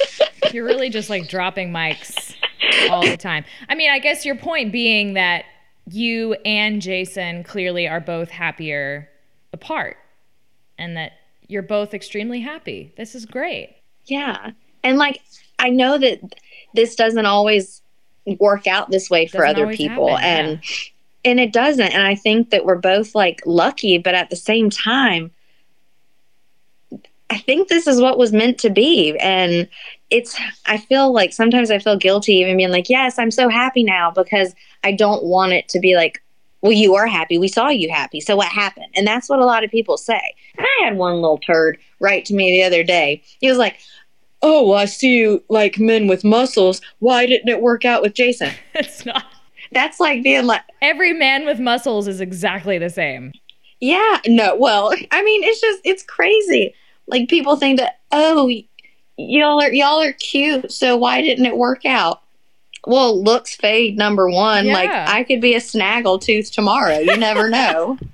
You're really just like dropping mics all the time. I mean, I guess your point being that you and Jason clearly are both happier apart and that you're both extremely happy. This is great. Yeah. And like i know that this doesn't always work out this way for other people happen, and and it doesn't and i think that we're both like lucky but at the same time i think this is what was meant to be and it's i feel like sometimes i feel guilty even being like yes i'm so happy now because i don't want it to be like well you are happy we saw you happy so what happened and that's what a lot of people say and i had one little turd write to me the other day he was like oh i see you like men with muscles why didn't it work out with jason It's not. that's like being like Every man with muscles is exactly the same. Yeah, no. Well, I mean, it's just it's crazy. Like people think that oh, y'all are y'all are cute, so why didn't it work out? Well, looks fade number one. Like I could be a snaggle tooth tomorrow. You never know.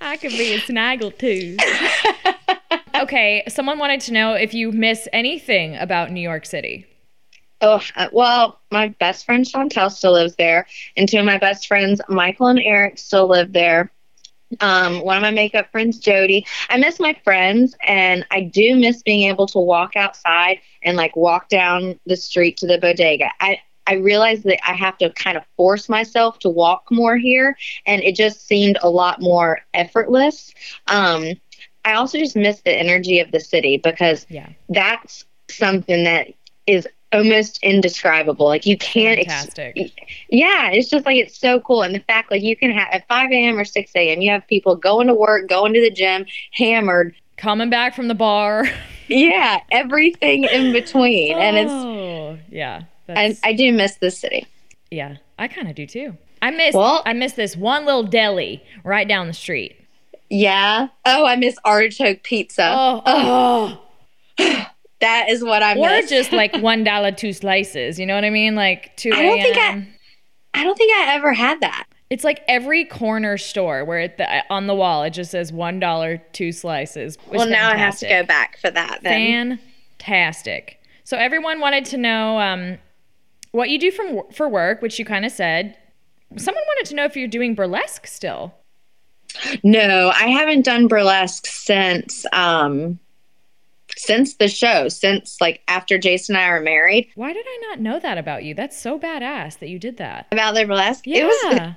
I could be a snaggle too. okay, someone wanted to know if you miss anything about New York City. oh, well, my best friend Chantel still lives there, and two of my best friends, Michael and Eric, still live there. Um, one of my makeup friends, Jody. I miss my friends, and I do miss being able to walk outside and like walk down the street to the bodega. I I realized that I have to kind of force myself to walk more here, and it just seemed a lot more effortless. Um, I also just miss the energy of the city because Yeah. that's something that is almost indescribable. Like you can't ex- Fantastic. yeah, it's just like it's so cool. And the fact like you can have at 5 a.m. or 6 a.m. you have people going to work, going to the gym, hammered. Coming back from the bar. Yeah, everything in between. And it's oh, yeah. I, I do miss this city. yeah, I kind of do too. I miss Well- I miss this one little deli right down the street. Yeah. Oh, I miss artichoke pizza. Oh, oh. That is what I or miss. just like one dollar two slices. You know what I mean? Like two I don't think I- I don't think I ever had that. It's like every corner store where it, the, on the wall it just says one dollar two slices. Well, now I have to go back for that then. Fantastic. So everyone wanted to know um, what you do from for work, which you kind of said. Someone wanted to know if you're doing burlesque still. No, I haven't done burlesque since um since the show, since like after Jason and I were married. Why did I not know that about you? That's so badass that you did that. About the burlesque, Yeah. it was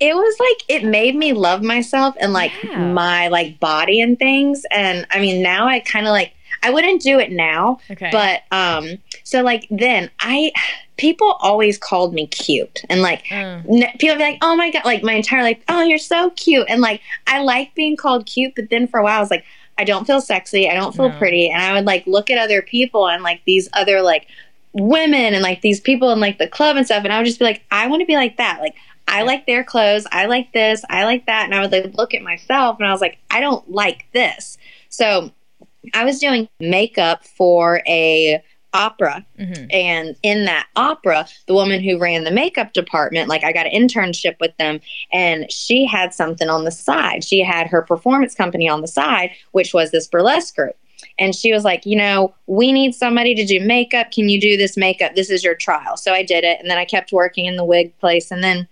it was like it made me love myself and like Yeah. my like body and things. And I mean, now I kind of like I wouldn't do it now, okay. but um, so like then I people always called me cute and like Uh, n- people be like, oh my god, like my entire life, oh you're so cute, and like I like being called cute, but then for a while I was like, I don't feel sexy, I don't feel No. pretty, and I would like look at other people and like these other like women and like these people in like the club and stuff, and I would just be like, I want to be like that, like. I like their clothes. I like this. I like that. And I would like look at myself and I was like, I don't like this. So I was doing makeup for a opera mhm. and in that opera the woman who ran the makeup department like i got an internship with them and she had something on the side she had her performance company on the side which was this burlesque group and she was like you know we need somebody to do makeup can you do this makeup this is your trial so i did it and then i kept working in the wig place and then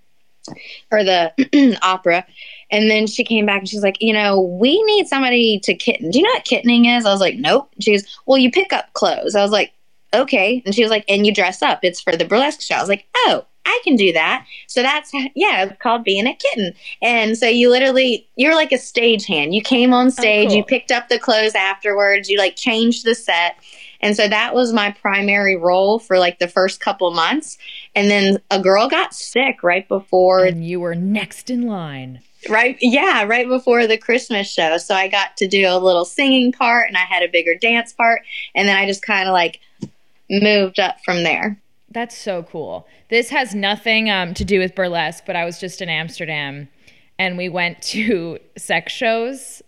or the opera and then she came back and she's like, you know, we need somebody to kitten. Do you know what kittening is? I was like, nope. She goes, well, you pick up clothes. I was like, okay. And she was like, and you dress up. It's for the burlesque show. I was like, oh, I can do that. So that's, yeah, it's called being a kitten. And so you literally, you're like a stagehand. You came on oh, stage, cool. you picked up the clothes afterwards, you like changed the set. And so that was my primary role for like the first couple months. And then a girl got sick right before and you were next in line. right yeah right before the christmas show so i got to do a little singing part and i had a bigger dance part and then i just kind of like moved up from there That's so cool. This has nothing um, to do with burlesque, but I was just in Amsterdam and we went to sex shows,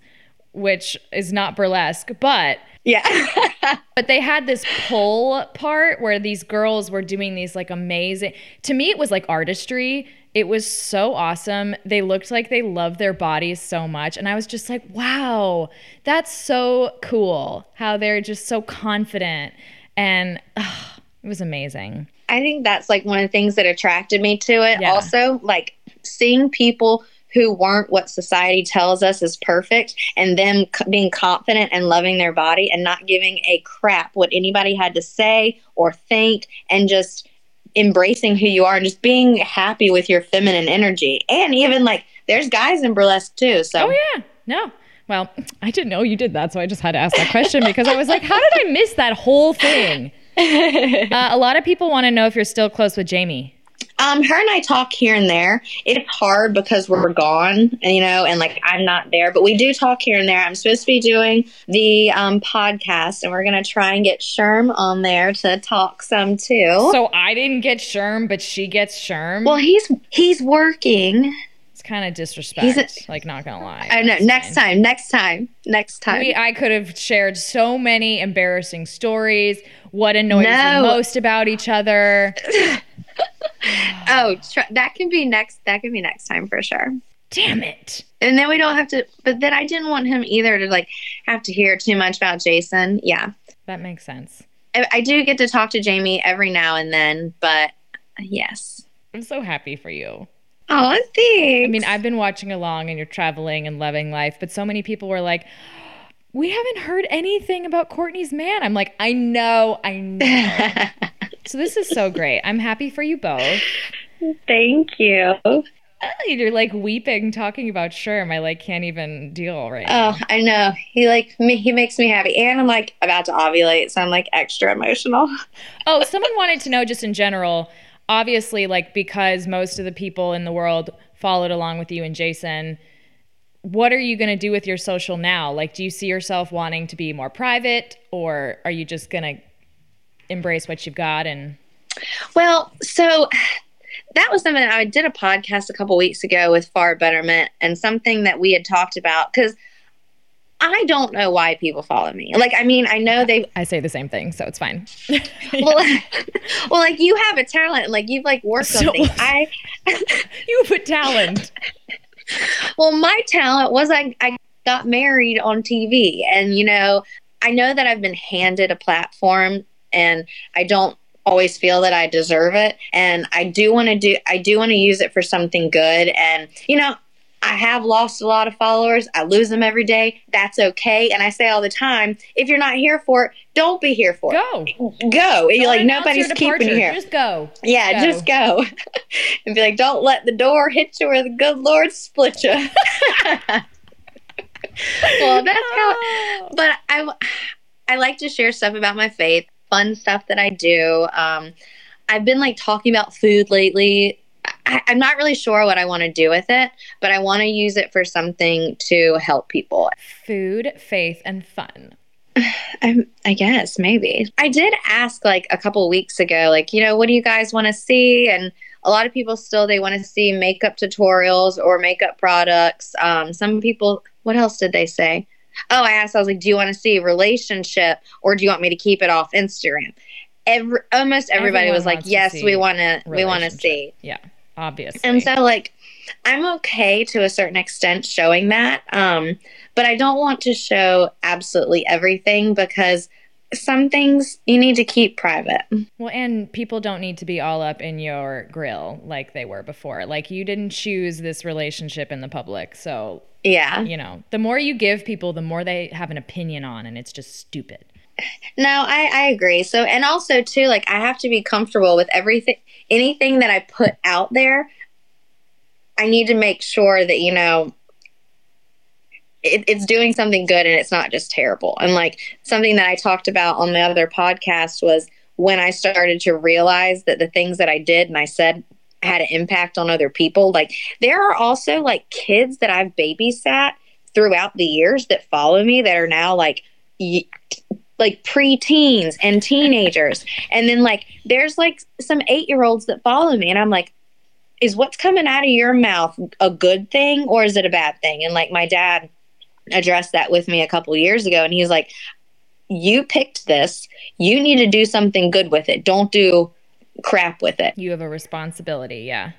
which is not burlesque, but yeah. But they had this pull part where these girls were doing these like amazing to me it was like artistry. It was so awesome. They looked like they loved their bodies so much and i was just like wow that's so cool how they're just so confident and it was amazing. I think that's like one of the things that attracted me to it Yeah. also like seeing people who weren't what society tells us is perfect and them c- being confident and loving their body and not giving a crap what anybody had to say or think and just embracing who you are and just being happy with your feminine energy. And even like there's guys in burlesque too so. Oh yeah. No. Well i didn't know you did that so i just had to ask that question because i was like how did i miss that whole thing? Uh, a lot of people want to know if you're still close with jamie Um, her and I talk here and there. It's hard because we're gone, and you know, and like I'm not there, but we do talk here and there. I'm supposed to be doing the um, podcast, and we're gonna try and get Sherm on there to talk some too. So I didn't get Sherm, but she gets Sherm. well, he's he's working. it's kind of disrespect. like, not gonna lie. I know. Next fine. time, next time, next time. We, I could have shared so many embarrassing stories. What annoys No. you most about each other? oh, tr- that can be next. That can be next time for sure. Damn it! And then we don't have to. But then I didn't want him either to like have to hear too much about Jason. Yeah. That makes sense. I, I do get to talk to Jamie every now and then, but yes. I'm so happy for you. Oh, thanks. I mean, I've been watching along and you're traveling and loving life, but so many people were like, we haven't heard anything about Courtney's man. I'm like, I know, I know. so this is so great. I'm happy for you both. Thank you. Oh, You're like weeping talking about Sherm. I like can't even deal right oh, now. Oh, I know. He like me. He makes me happy, and I'm like about to ovulate, so I'm like extra emotional. Oh, someone wanted to know just in general. Obviously, like because most of the people in the world followed along with you and Jason, what are you going to do with your social now? Like, do you see yourself wanting to be more private, or are you just going to embrace what you've got and Well, so that was something I did a podcast a couple weeks ago with Far Betterment, and something that we had talked about because I don't know why people follow me. Like, I mean, I know they I say the same thing, so it's fine. well, well, like you have a talent, like you've like worked So- on things. I you have a talent. Well, my talent was I I got married on TV, and you know, I know that I've been handed a platform, and I don't always feel that I deserve it, and I do want to do I do want to use it for something good, and you know. I have lost a lot of followers. I lose them every day. That's okay. And I say all the time, if you're not here for it, don't be here for it. Go. it. Go. You're like nobody's keeping you here. Just go. yeah, Go. just go. and be like, don't let the door hit you or the good Lord split you. well, that's how. But I, I like to share stuff about my faith, fun stuff that I do. Um, I've been like talking about food lately. I, I'm not really sure what I want to do with it, but I want to use it for something to help people. Food, faith, and fun. I, I guess maybe. I did ask like a couple weeks ago, like, you know, what do you guys want to see? And a lot of people still they want to see makeup tutorials or makeup products. Um, some people, what else did they say? Oh, I asked. I was like, "Do you want to see relationship, or do you want me to keep it off Instagram?" Every, almost everybody Everyone was like, "Yes, we want to. We want to see." Yeah, obviously. And so, like, I'm okay to a certain extent showing that. Um, but I don't want to show absolutely everything because some things you need to keep private. Well, and people don't need to be all up in your grill like they were before. Like you didn't choose this relationship in the public. So, Yeah. you know, the more you give people, the more they have an opinion on, and it's just stupid. No, I, I agree. So, and also, too, like, I have to be comfortable with everything, anything that I put out there. I need to make sure that, you know, it, it's doing something good and it's not just terrible. And like something that I talked about on the other podcast was when I started to realize that the things that I did and I said had an impact on other people. Like there are also like kids that I've babysat throughout the years that follow me that are now like y- like preteens and teenagers. and then like there's like some 8-year-olds that follow me and I'm like is what's coming out of your mouth a good thing or is it a bad thing? And like my dad addressed that with me a couple years ago and he's like you picked this you need to do something good with it don't do crap with it You have a responsibility. Yeah.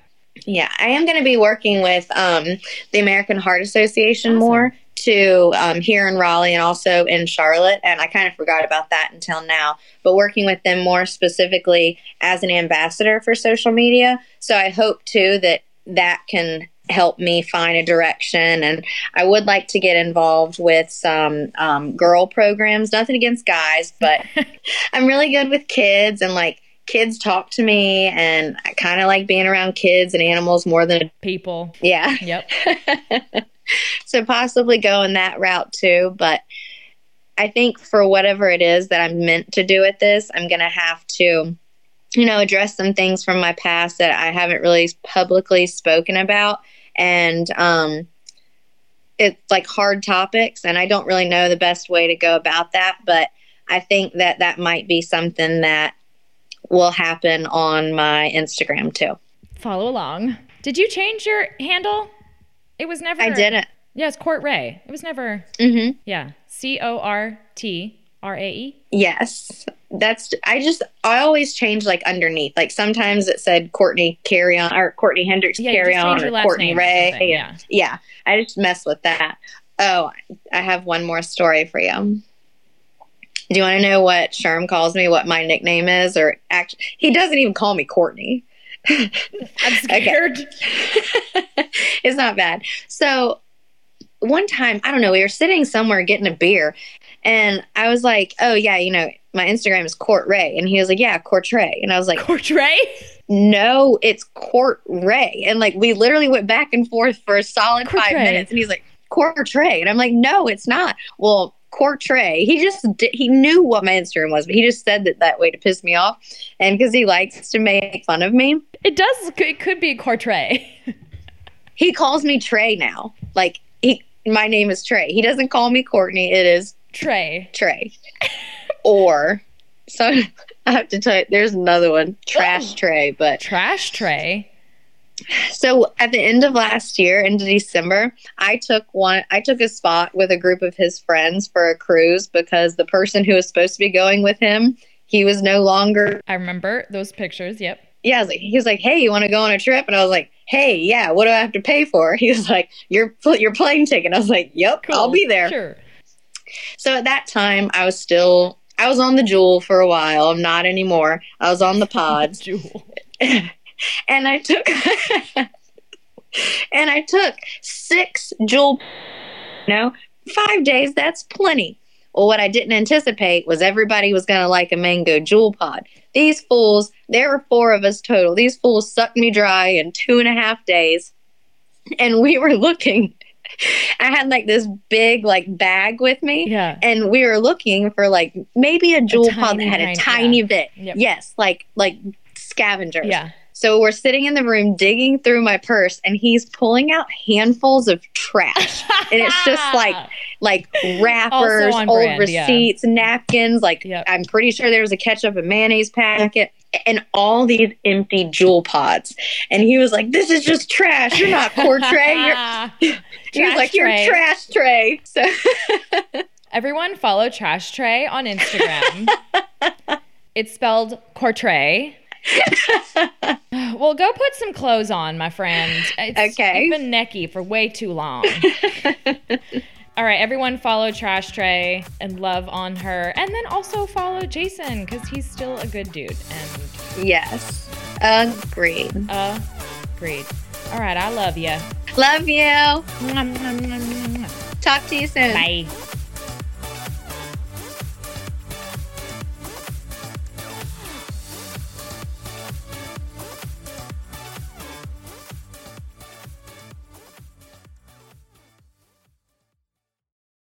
yeah i am going to be working with um, the american heart association Awesome. more to um, here in raleigh and also in charlotte and i kind of forgot about that until now but working with them more specifically as an ambassador for social media so i hope too that that can help me find a direction and i would like to get involved with some um, girl programs nothing against guys but i'm really good with kids and like kids talk to me and i kind of like being around kids and animals more than People. yeah Yep. so possibly going that route too but i think for whatever it is that i'm meant to do with this i'm gonna have to you know address some things from my past that i haven't really publicly spoken about and um it's like hard topics and i don't really know the best way to go about that but i think that that might be something that will happen on my instagram too Follow along. Did you change your handle? It was never. i didn't Yeah, it's Court Ray. It was never. Mm-hmm. Yeah. C O R T R A E. Yes. That's I just I always change like underneath. Like sometimes it said Courtney Carrion or Courtney Hendricks Yeah, Carrion or Courtney or Ray. Yeah. yeah. I just mess with that. Oh, I have one more story for you. Do you want to know what Sherm calls me, what my nickname is? Or actually, he doesn't even call me Courtney. I'm scared. it's not bad. So one time, I don't know, we were sitting somewhere getting a beer, and I was like, "Oh yeah, you know, my Instagram is Court Ray," and he was like, "Yeah, Court Ray," and I was like, Court Ray? "No, it's Court Ray," and like we literally went back and forth for a solid Court five Ray. minutes, and he's like, "Court Ray," and I'm like, "No, it's not." Well. Court Ray. He just he knew what my Instagram was, but he just said that that way to piss me off, and because he likes to make fun of me. It does. It could be Cortray. He calls me Trey now. Like he, my name is Trey. He doesn't call me Courtney. It is Trey. Trey. or so I have to tell you, there's another one, Trash Oh. Trey. But Trash Trey. so at the end of last year, into December, I took one. I took a spot with a group of his friends for a cruise because the person who was supposed to be going with him, he was no longer. I remember those pictures. Yep. Yeah, I was like, he was like, "Hey, you want to go on a trip?" And I was like, "Hey, yeah. What do I have to pay for?" He was like, "Your your plane ticket." I was like, "Yep, I'll be there." Sure. So at that time, I was still I was on the Juul for a while. I'm not anymore. I was on the pods, Juul. and I took and I took six Juul. No, five days. That's plenty. Well, what I didn't anticipate was everybody was going to like a mango Juul pod. These fools, there were four of us total. These fools sucked me dry in two and a half days. And we were looking. I had like this big like bag with me. Yeah. And we were looking for like maybe a Juul pod that had a tiny- tiny bit. Yep. Yes, like like scavengers. Yeah. So we're sitting in the room digging through my purse and he's pulling out handfuls of trash. and it's just like like wrappers, old brand, yeah. receipts, napkins, like Yep. I'm pretty sure there was a ketchup and mayonnaise packet and all these empty Juul pods. And he was like, This is just trash. You're not portray. You're he was like, tray. You're trash tray. So Everyone follow Trash Tray on Instagram. it's spelled Cortray. well, go put some clothes on, my friend. It's, Okay. You've been necky for way too long. All right, everyone follow Trash Tray and love on her. And then also follow Jason because he's still a good dude. And Yes. Agreed. agreed. All right, I love you. Love you. Talk to you soon. Bye.